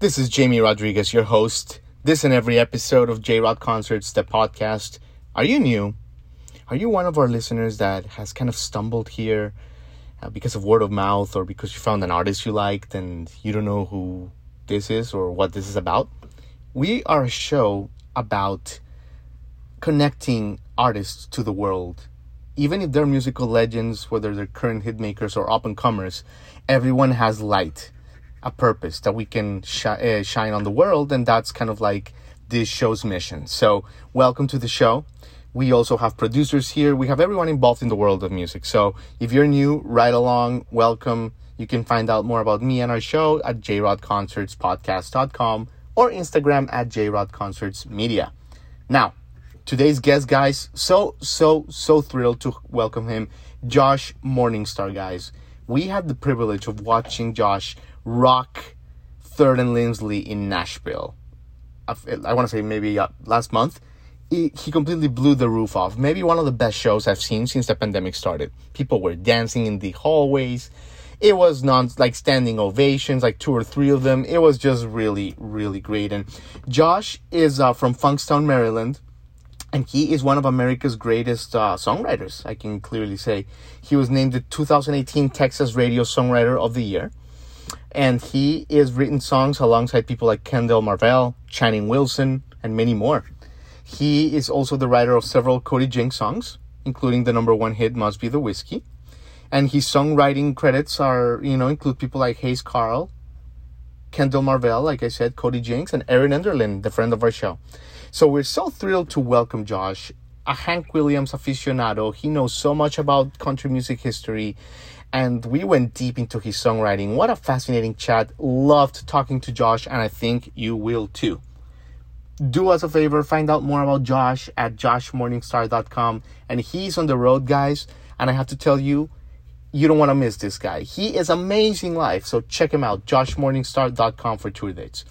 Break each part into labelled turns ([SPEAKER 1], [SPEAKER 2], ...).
[SPEAKER 1] This is Jamie Rodriguez, your host. This and every episode of J Rod Concerts, the podcast. Are you new? Are you one of our listeners that has kind of stumbled here uh, because of word of mouth or because you found an artist you liked and you don't know who this is or what this is about? We are a show about connecting artists to the world even if they're musical legends, whether they're current hitmakers or up and comers, everyone has light, a purpose that we can sh- uh, shine on the world, and that's kind of like this show's mission. So, welcome to the show. We also have producers here. We have everyone involved in the world of music. So, if you're new, right along, welcome. You can find out more about me and our show at jrodconcertspodcast.com or Instagram at jrodconcertsmedia. Now, today's guest, guys. So, so, so thrilled to welcome him, Josh Morningstar, guys. We had the privilege of watching Josh rock Third and Lindsley in Nashville. I, I want to say maybe uh, last month. He, completely blew the roof off. Maybe one of the best shows I've seen since the pandemic started. People were dancing in the hallways. It was non like standing ovations, like two or three of them. It was just really, really great. And Josh is uh, from Funkstown, Maryland and he is one of America's greatest uh, songwriters. I can clearly say he was named the 2018 Texas Radio Songwriter of the Year, and he has written songs alongside people like Kendell Marvel, Channing Wilson, and many more. He is also the writer of several Cody Jinks songs, including the number one hit "Must Be the Whiskey," and his songwriting credits are you know include people like Hayes Carll, Kendell Marvel, like I said, Cody Jinks, and Erin Enderlin, the friend of our show. So we're so thrilled to welcome Josh, a Hank Williams aficionado. He knows so much about country music history, and we went deep into his songwriting. What a fascinating chat. Loved talking to Josh, and I think you will too. Do us a favor, find out more about Josh at joshmorningstar.com. And he's on the road, guys. And I have to tell you, you don't want to miss this guy. He is amazing live. So check him out, joshmorningstar.com for tour dates.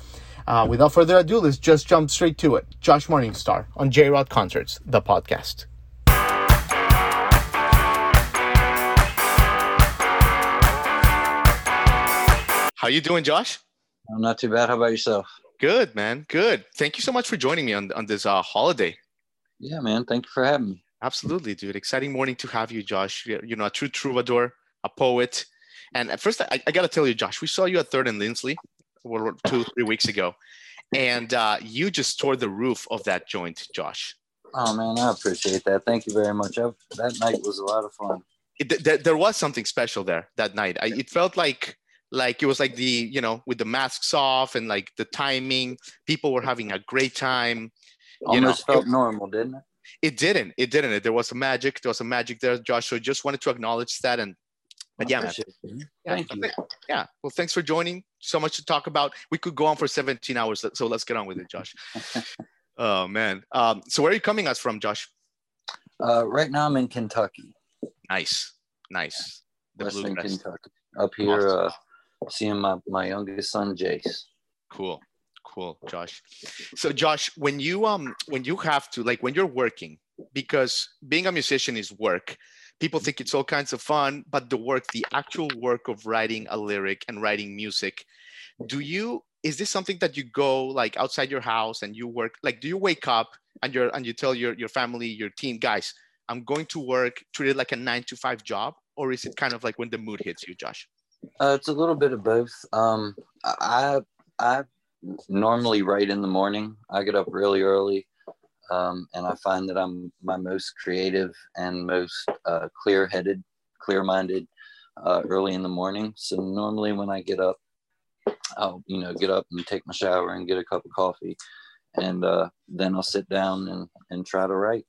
[SPEAKER 1] Uh, without further ado, let's just jump straight to it. Josh Morningstar on J Rod Concerts, the podcast. How you doing, Josh?
[SPEAKER 2] I'm not too bad. How about yourself?
[SPEAKER 1] Good, man. Good. Thank you so much for joining me on on this uh, holiday.
[SPEAKER 2] Yeah, man. Thank you for having me.
[SPEAKER 1] Absolutely, dude. Exciting morning to have you, Josh. You know, a true troubadour, a poet. And at first, I, I got to tell you, Josh, we saw you at Third and Lindsley two, three weeks ago, and uh, you just tore the roof of that joint, Josh.
[SPEAKER 2] Oh man, I appreciate that. Thank you very much. I, that night was a lot of fun.
[SPEAKER 1] It, th- there was something special there that night. I, it felt like like it was like the you know with the masks off and like the timing. People were having a great time.
[SPEAKER 2] Almost know, felt it, normal, didn't it?
[SPEAKER 1] It didn't. It didn't. it, There was a magic. There was a magic there, Josh. So just wanted to acknowledge that and but yeah, man.
[SPEAKER 2] Yeah, Thank you.
[SPEAKER 1] Yeah. Well, thanks for joining. So much to talk about. We could go on for 17 hours. So let's get on with it, Josh. oh man. Um, so where are you coming us from, Josh?
[SPEAKER 2] Uh, right now I'm in Kentucky.
[SPEAKER 1] Nice. Nice.
[SPEAKER 2] The Western Kentucky. Up here, uh, seeing my, my youngest son, Jace.
[SPEAKER 1] Cool. Cool, Josh. So Josh, when you um when you have to like when you're working, because being a musician is work people think it's all kinds of fun but the work the actual work of writing a lyric and writing music do you is this something that you go like outside your house and you work like do you wake up and you're and you tell your your family your team guys i'm going to work treat it like a nine to five job or is it kind of like when the mood hits you josh
[SPEAKER 2] uh, it's a little bit of both um i i normally write in the morning i get up really early um, and I find that I'm my most creative and most uh, clear-headed, clear-minded uh, early in the morning. So normally when I get up, I'll you know get up and take my shower and get a cup of coffee, and uh, then I'll sit down and and try to write.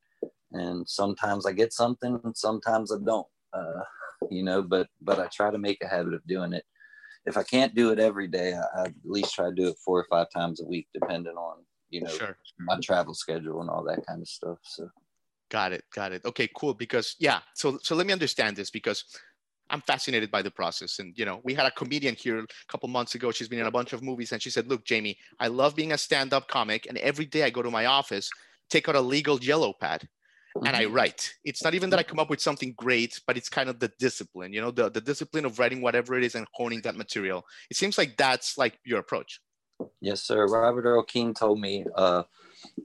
[SPEAKER 2] And sometimes I get something, and sometimes I don't. Uh, you know, but but I try to make a habit of doing it. if I can't do it every day, I, I at least try to do it four or five times a week, depending on you know sure. my travel schedule and all that kind of stuff. So.
[SPEAKER 3] Got it. Got it. Okay, cool. Because yeah, so so let me understand this because I'm fascinated by the process. And you know, we had a comedian here a couple months ago. She's been in a bunch of movies, and she said, "Look, Jamie, I love being a stand-up comic, and every day I go to my office, take out a legal yellow pad, and I mm-hmm. write. It's not even that I come up with something great, but it's kind of the discipline, you know, the, the discipline of writing whatever it is and honing that material. It seems like that's like your approach.
[SPEAKER 2] Yes, sir. Robert Earl Keen told me uh,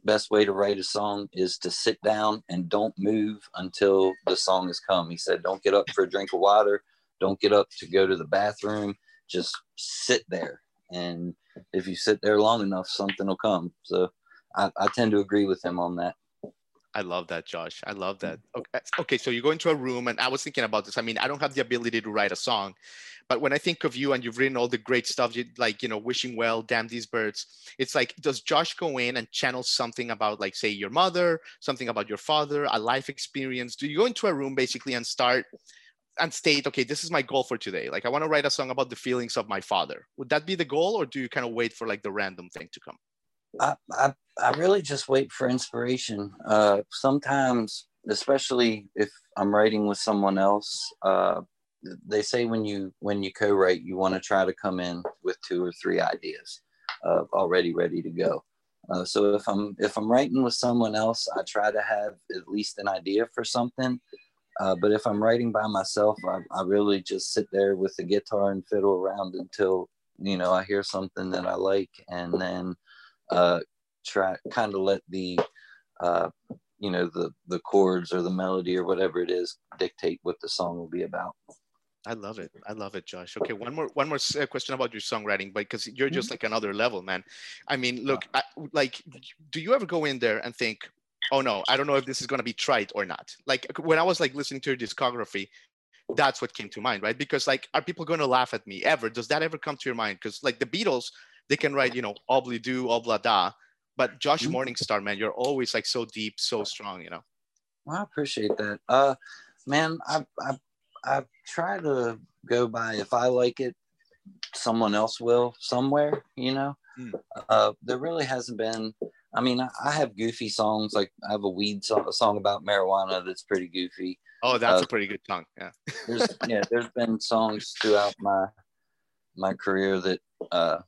[SPEAKER 2] best way to write a song is to sit down and don't move until the song has come. He said, don't get up for a drink of water. Don't get up to go to the bathroom. Just sit there. And if you sit there long enough, something will come. So I, I tend to agree with him on that.
[SPEAKER 3] I love that, Josh. I love that. Mm. Okay. okay, so you go into a room, and I was thinking about this. I mean, I don't have the ability to write a song, but when I think of you and you've written all the great stuff, you, like you know, wishing well, damn these birds. It's like, does Josh go in and channel something about, like, say, your mother, something about your father, a life experience? Do you go into a room basically and start and state, okay, this is my goal for today. Like, I want to write a song about the feelings of my father. Would that be the goal, or do you kind of wait for like the random thing to come?
[SPEAKER 2] I, I, I really just wait for inspiration. Uh, sometimes, especially if I'm writing with someone else, uh, they say when you when you co-write, you want to try to come in with two or three ideas uh, already ready to go. Uh, so if I'm if I'm writing with someone else, I try to have at least an idea for something. Uh, but if I'm writing by myself, I, I really just sit there with the guitar and fiddle around until you know I hear something that I like, and then uh, try kind of let the uh, you know the the chords or the melody or whatever it is dictate what the song will be about.
[SPEAKER 3] I love it. I love it, Josh. Okay, one more one more uh, question about your songwriting, because you're just mm-hmm. like another level, man. I mean, look, I, like, do you ever go in there and think, oh no, I don't know if this is gonna be trite or not? Like when I was like listening to your discography, that's what came to mind, right? Because like, are people gonna laugh at me ever? Does that ever come to your mind? Because like the Beatles, they can write, you know, obli do, obla da. But Josh mm-hmm. Morningstar, man, you're always like so deep, so strong, you know.
[SPEAKER 2] Well, I appreciate that. Uh man, I I I try to go by if I like it, someone else will somewhere, you know. Mm. Uh there really hasn't been I mean, I, I, have goofy songs. Like I have a weed song, a song about marijuana that's pretty goofy.
[SPEAKER 3] Oh, that's uh, a pretty good song. Yeah.
[SPEAKER 2] there's, yeah, there's been songs throughout my my career that uh,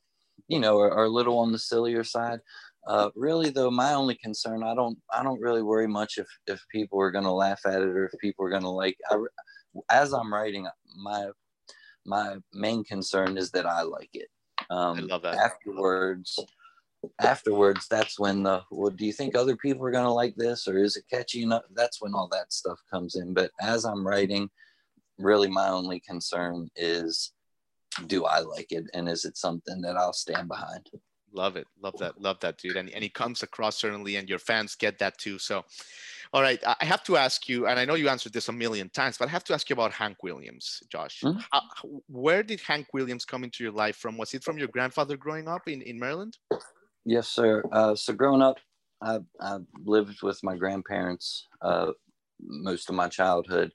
[SPEAKER 2] you know, are, are a little on the sillier side. Uh, really though, my only concern, I don't, I don't really worry much if, if people are going to laugh at it or if people are going to like, I, as I'm writing, my, my main concern is that I like it.
[SPEAKER 3] Um, I love that.
[SPEAKER 2] Afterwards, afterwards, that's when the, well, do you think other people are going to like this or is it catchy enough? That's when all that stuff comes in. But as I'm writing, really my only concern is do I like it and is it something that I'll stand behind?
[SPEAKER 3] Love it. Love that. Love that, dude. And, and he comes across certainly, and your fans get that too. So, all right. I have to ask you, and I know you answered this a million times, but I have to ask you about Hank Williams, Josh. Mm-hmm. How, where did Hank Williams come into your life from? Was it from your grandfather growing up in, in Maryland?
[SPEAKER 2] Yes, sir. Uh, so, growing up, I, I lived with my grandparents uh, most of my childhood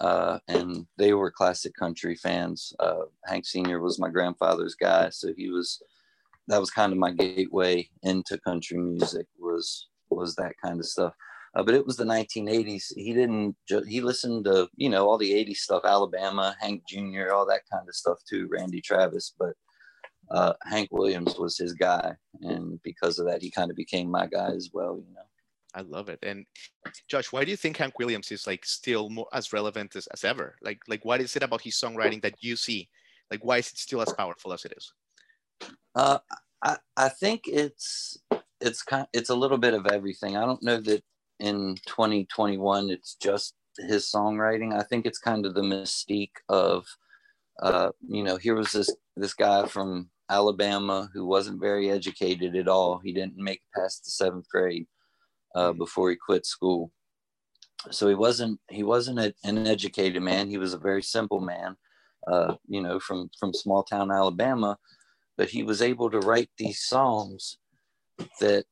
[SPEAKER 2] uh, and they were classic country fans. Uh, Hank Senior was my grandfather's guy, so he was that was kind of my gateway into country music was was that kind of stuff. Uh, but it was the 1980s. He didn't. Ju- he listened to you know all the 80s stuff, Alabama, Hank Jr., all that kind of stuff too, Randy Travis. But uh, Hank Williams was his guy, and because of that, he kind of became my guy as well. You know.
[SPEAKER 3] I love it. And Josh, why do you think Hank Williams is like still more as relevant as, as ever? Like, like what is it about his songwriting that you see? Like, why is it still as powerful as it is?
[SPEAKER 2] Uh, I, I think it's it's kind it's a little bit of everything. I don't know that in 2021 it's just his songwriting. I think it's kind of the mystique of uh, you know, here was this this guy from Alabama who wasn't very educated at all. He didn't make past the seventh grade uh, mm-hmm. before he quit school. So he wasn't he wasn't a, an educated man. He was a very simple man, uh, you know, from from small town Alabama. But he was able to write these songs that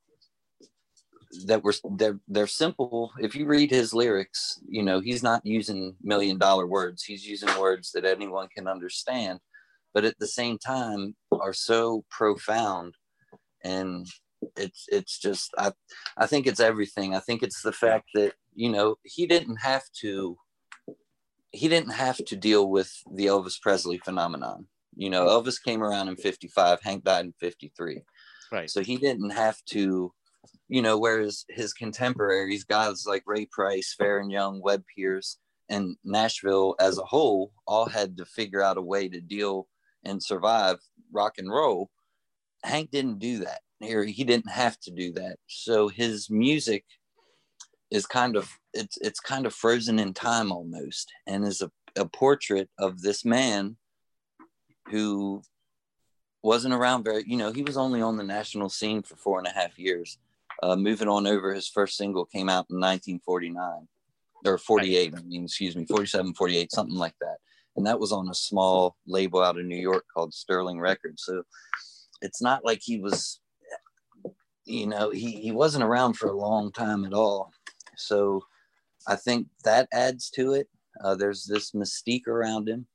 [SPEAKER 2] that were they're, they're simple if you read his lyrics you know he's not using million dollar words he's using words that anyone can understand but at the same time are so profound and it's it's just i i think it's everything. I think it's the fact that you know he didn't have to he didn't have to deal with the elvis presley phenomenon. You know elvis came around in 55 hank died in 53
[SPEAKER 3] right.
[SPEAKER 2] So he didn't have to you know whereas his contemporaries guys like ray price faron young webb pierce and nashville as a whole all had to figure out a way to deal and survive rock and roll. Hank didn't do that here he didn't have to do that. So his music is kind of it's it's kind of frozen in time almost and is a, a portrait of this man who wasn't around very you know he was only on the national scene for four and a half years. Uh, moving on over his first single came out in 1949 or 48 i mean excuse me 47 48 something like that. And that was on a small label out of new york called sterling records. So it's not like he was you know, he, he wasn't around for a long time at all. So I think that adds to it. Uh, there's this mystique around him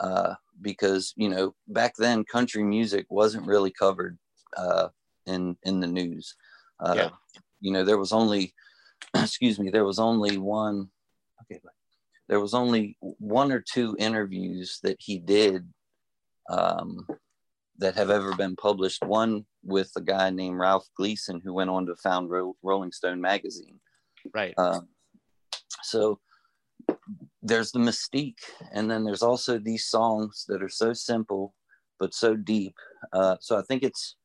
[SPEAKER 2] uh, because, you know, back then country music wasn't really covered uh, in, in the news. Uh, yeah. You know, there was only, excuse me, there was only one, okay, there was only one or two interviews that he did um, that have ever been published. One with a guy named Ralph Gleason, who went on to found Ro- Rolling Stone magazine.
[SPEAKER 3] Right.
[SPEAKER 2] Um, so there's the mystique, and then there's also these songs that are so simple but so deep. Uh, so I think it's,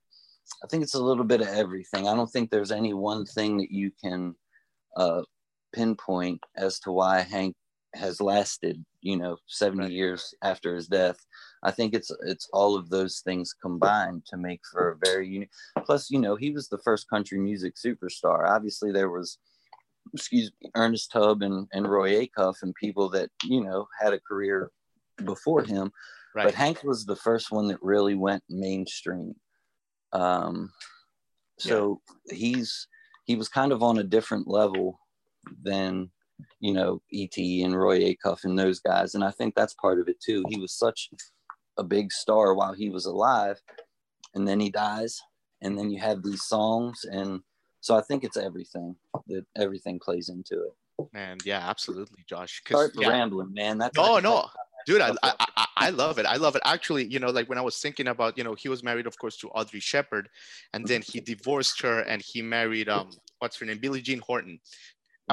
[SPEAKER 2] I think it's a little bit of everything. I don't think there's any one thing that you can uh, pinpoint as to why Hank has lasted, you know, 70 right. years after his death. I think it's it's all of those things combined to make for a very unique. Plus, you know, he was the first country music superstar. Obviously, there was, excuse me, Ernest Tubb and, and Roy Acuff and people that you know had a career before him. Right. But Hank was the first one that really went mainstream. Um, so yeah. he's he was kind of on a different level than you know Et and Roy Acuff and those guys, and I think that's part of it too. He was such a big star while he was alive. And then he dies. And then you have these songs. And so i think it's everything that everything plays into it.
[SPEAKER 3] Man yeah absolutely josh.
[SPEAKER 2] Start
[SPEAKER 3] yeah.
[SPEAKER 2] rambling man. That's
[SPEAKER 3] no no. dude I, I, I love it. I love it. Actually you know like when i was thinking about you know he was married of course to audrey sheppard and then he divorced her and he married um what's her name? Billie jean horton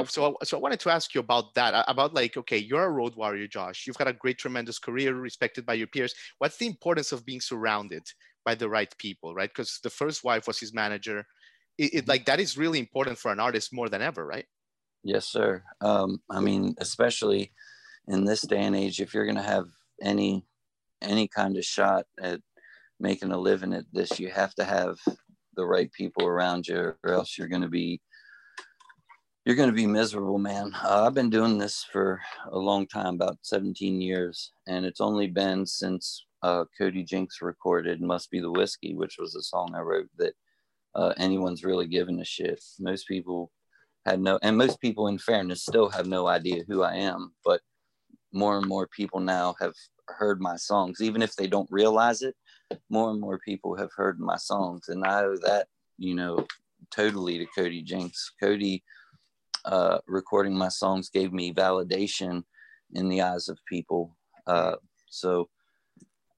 [SPEAKER 3] so, so I wanted to ask you about that, uh, about like, okay, you're a road warrior, Josh. You've got a great, tremendous career, respected by your peers. What's the importance of being surrounded by the right people, right? Because the first wife was his manager. It, it, mm-hmm. like that is really important for an artist more than ever, right?
[SPEAKER 2] Yes, sir. Um, I mean, especially in this day and age, if you're going to have any any kind of shot at making a living at this, you have to have the right people around you, or else you're going to be you're going to be miserable, man. Uh, I've been doing this for a long time, about 17 years, and it's only been since uh, Cody Jinks recorded "Must Be the Whiskey," which was a song I wrote that uh, anyone's really given a shit. Most people had no, and most people, in fairness, still have no idea who I am. But more and more people now have heard my songs, even if they don't realize it. More and more people have heard my songs, and I owe that, you know, totally to Cody Jinks. Cody uh, recording my songs gave me validation in the eyes of people. Uh, so,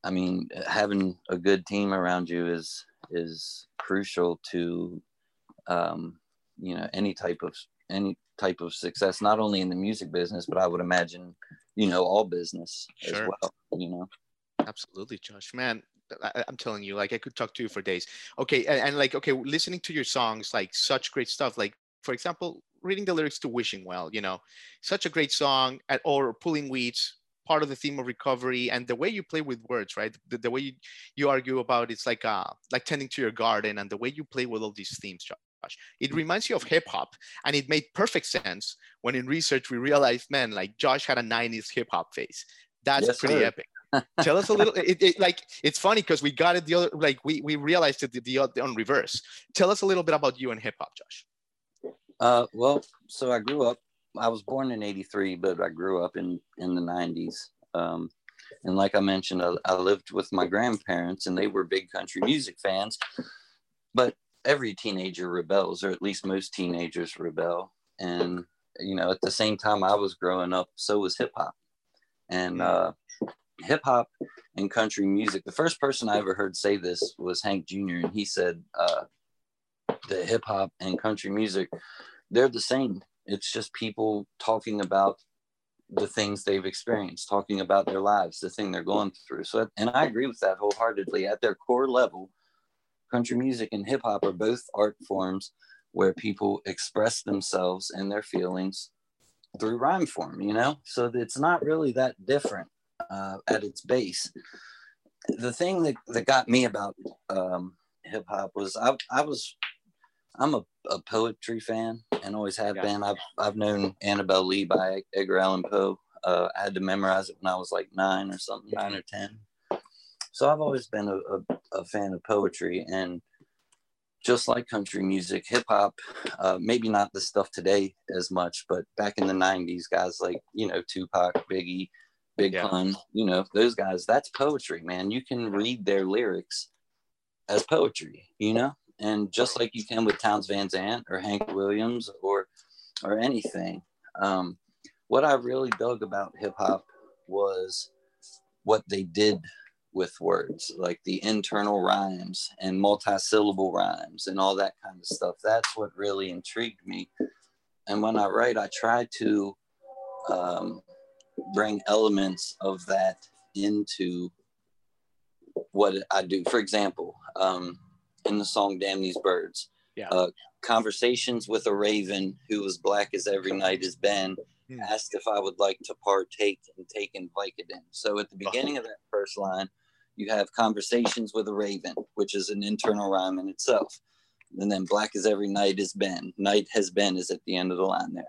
[SPEAKER 2] I mean, having a good team around you is is crucial to, um, you know, any type of any type of success. Not only in the music business, but I would imagine, you know, all business sure. as well. You know,
[SPEAKER 3] absolutely, Josh. Man, I, am telling you, like I could talk to you for days. Okay, and, and, like okay, listening to your songs, like such great stuff. Like for example, reading the lyrics to Wishing Well, you know, such a great song, at, or Pulling Weeds, part of the theme of recovery, and the way you play with words, right? The, the way you, you argue about it's like uh, like tending to your garden, and the way you play with all these themes, Josh. It reminds you of hip hop, and it made perfect sense when in research we realized, man, like Josh had a '90s hip hop face. That's yes, pretty sir. epic. Tell us a little. It, it, like it's funny because we got it the other. Like we we realized it the, the, the on reverse. Tell us a little bit about you and hip hop, Josh.
[SPEAKER 2] Uh, well, so I grew up. I was born in '83, but I grew up in in the '90s. Um, And like I mentioned, I, I lived with my grandparents and they were big country music fans. But every teenager rebels, or at least most teenagers rebel. And, you know, at the same time I was growing up, so was hip hop. And uh, hip hop and country music, the first person I ever heard say this was Hank Jr., and he said, uh, the hip hop and country music, they're the same. It's just people talking about the things they've experienced, talking about their lives, the thing they're going through. So, and I agree with that wholeheartedly. At their core level, country music and hip hop are both art forms where people express themselves and their feelings through rhyme form, you know? So it's not really that different uh, at its base. The thing that, that got me about um, hip hop was I, I was I'm a, a poetry fan and always have yeah. been. I've I've known Annabel Lee by Edgar Allan Poe. Uh, I had to memorize it when I was like nine or something, nine or ten. So I've always been a, a, a fan of poetry and just like country music, hip hop, uh, maybe not the stuff today as much, but back in the 90s, guys like, you know, Tupac, Biggie, Big yeah. Pun, you know, those guys, that's poetry, man. You can read their lyrics as poetry, you know? And just like you can with Townes Van Zandt or Hank Williams or or anything. Um, what I really dug about hip hop was what they did with words, like the internal rhymes and multi-syllable rhymes and all that kind of stuff. That's what really intrigued me. And when I write, I try to um, bring elements of that into what I do. For example, um, in the song Damn These Birds.
[SPEAKER 4] Yeah.
[SPEAKER 2] Uh, conversations with a raven who was black as every night has been mm. asked if I would like to partake and take in Vicodin. So at the beginning of that first line, you have conversations with a raven, which is an internal rhyme in itself. And then black as every night has been. Night has been is at the end of the line there.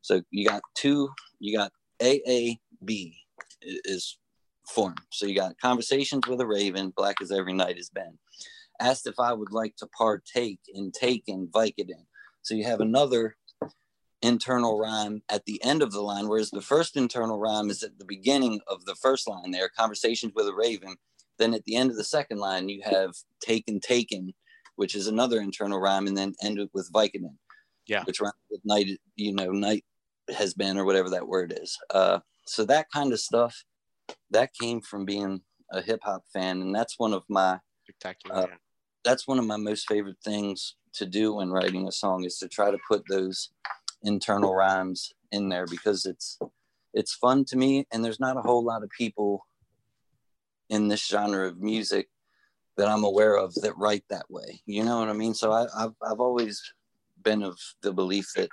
[SPEAKER 2] So you got two, you got AAB is formed. So you got conversations with a raven, black as every night has been asked if I would like to partake in taking Vicodin. So you have another internal rhyme at the end of the line, whereas the first internal rhyme is at the beginning of the first line there, conversations with a raven. Then at the end of the second line, you have taken, taken, which is another internal rhyme, and then end it with Vicodin.
[SPEAKER 4] Yeah.
[SPEAKER 2] Which rhymes with night, you know, night has been, or whatever that word is. Uh, so that kind of stuff, that came from being a hip hop fan. And that's one of my
[SPEAKER 4] spectacular. Uh,
[SPEAKER 2] that's one of my most favorite things to do when writing a song is to try to put those internal rhymes in there because it's it's fun to me and there's not a whole lot of people in this genre of music that I'm aware of that write that way. You know what I mean? So I, have I've always been of the belief that,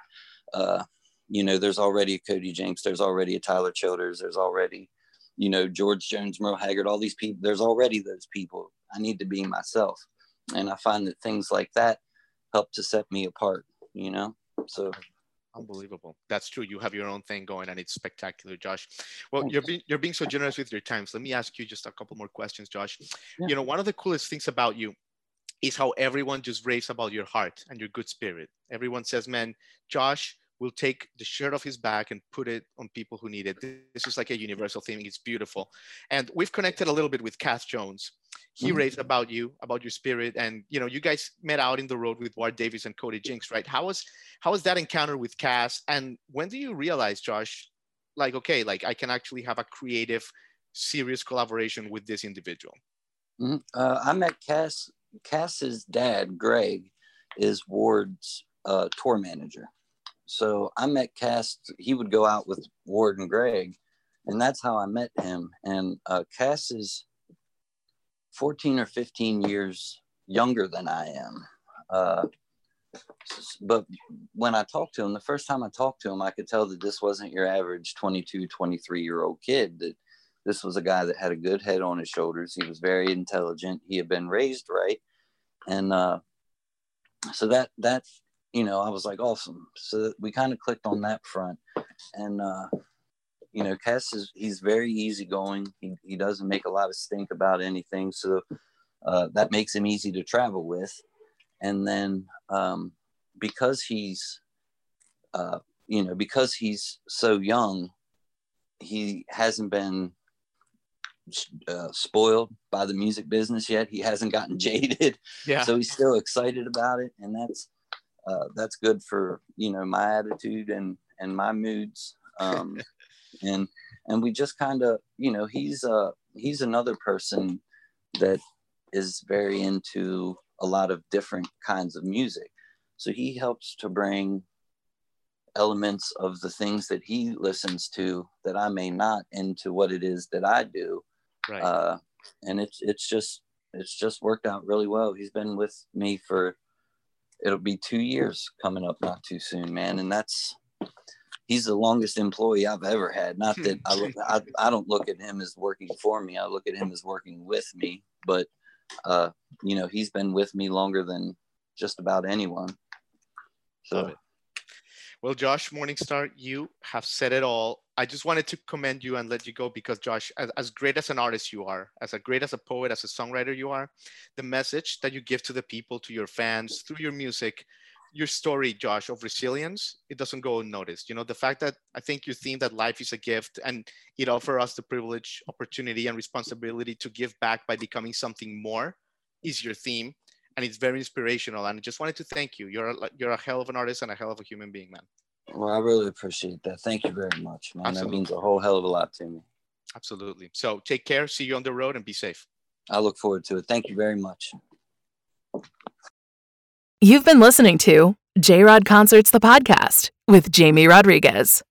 [SPEAKER 2] uh, you know, there's already a Cody Jinks, there's already a Tyler Childers, there's already, you know, George Jones, Merle Haggard, all these people. There's already those people. I need to be myself and i find that things like that help to set me apart you know? So
[SPEAKER 4] unbelievable. That's true. You have your own thing going and it's spectacular josh. Well you're being you're being so generous with your time. So let me ask you just a couple more questions josh. Yeah. you know one of the coolest things about you is how everyone just raves about your heart and your good spirit. Everyone says man josh will take the shirt off his back and put it on people who need it this is like a universal thing it's beautiful and we've connected a little bit with cass jones he mm-hmm. raised about you, about your spirit, and you know, you guys met out in the road with Ward Davis and Cody Jinks, right? How was how was that encounter with Cass? And when do you realize, Josh, like, okay, like I can actually have a creative, serious collaboration with this individual?
[SPEAKER 2] Mm-hmm. Uh, I met Cass. Cass's dad, Greg, is Ward's uh, tour manager. So I met Cass. He would go out with Ward and Greg, and that's how I met him. And uh, Cass is 14 or 15 years younger than I am. Uh, but when I talked to him, the first time I talked to him, I could tell that this wasn't your average 22, 23 year old kid, that this was a guy that had a good head on his shoulders. He was very intelligent. He had been raised right. And uh, so that, that, you know, I was like, awesome. So we kind of clicked on that front. And uh, you know, Cass is he's very easygoing. He he doesn't make a lot of stink about anything, so uh, that makes him easy to travel with. And then um, because he's, uh, you know, because he's so young, he hasn't been uh, spoiled by the music business yet. He hasn't gotten jaded,
[SPEAKER 3] Yeah.
[SPEAKER 2] so he's still excited about it, and that's uh, that's good for you know my attitude and and my moods. Um, and and we just kind of you know he's uh he's another person that is very into a lot of different kinds of music, so he helps to bring elements of the things that he listens to that I may not into what it is that I do
[SPEAKER 3] right.
[SPEAKER 2] uh, and it's it's just it's just worked out really well. He's been with me for it'll be two years coming up not too soon, man, and that's he's the longest employee I've ever had. Not that I look I, I don't look at him as working for me. I look at him as working with me, but uh, you know he's been with me longer than just about anyone. So.
[SPEAKER 3] Well, Josh Morningstar, you have said it all. I just wanted to commend you and let you go because, Josh, as, as great as an artist you are, as a great as a poet, as a songwriter you are, the message that you give to the people, to your fans, through your music, your story, Josh, of resilience, it doesn't go unnoticed. You know, the fact that I think your theme that life is a gift and it offers us the privilege, opportunity, and responsibility to give back by becoming something more is your theme and it's very inspirational. And I just wanted to thank you. You're a, you're a hell of an artist and a hell of a human being, man.
[SPEAKER 2] Well, I really appreciate that. Thank you very much, man.
[SPEAKER 3] Absolutely.
[SPEAKER 2] That means a whole hell of a lot to me.
[SPEAKER 3] Absolutely. So take care. See you on the road and be safe.
[SPEAKER 2] I look forward to it. Thank you very much.
[SPEAKER 5] You've been listening to J Rod Concerts, the podcast with Jamie Rodriguez.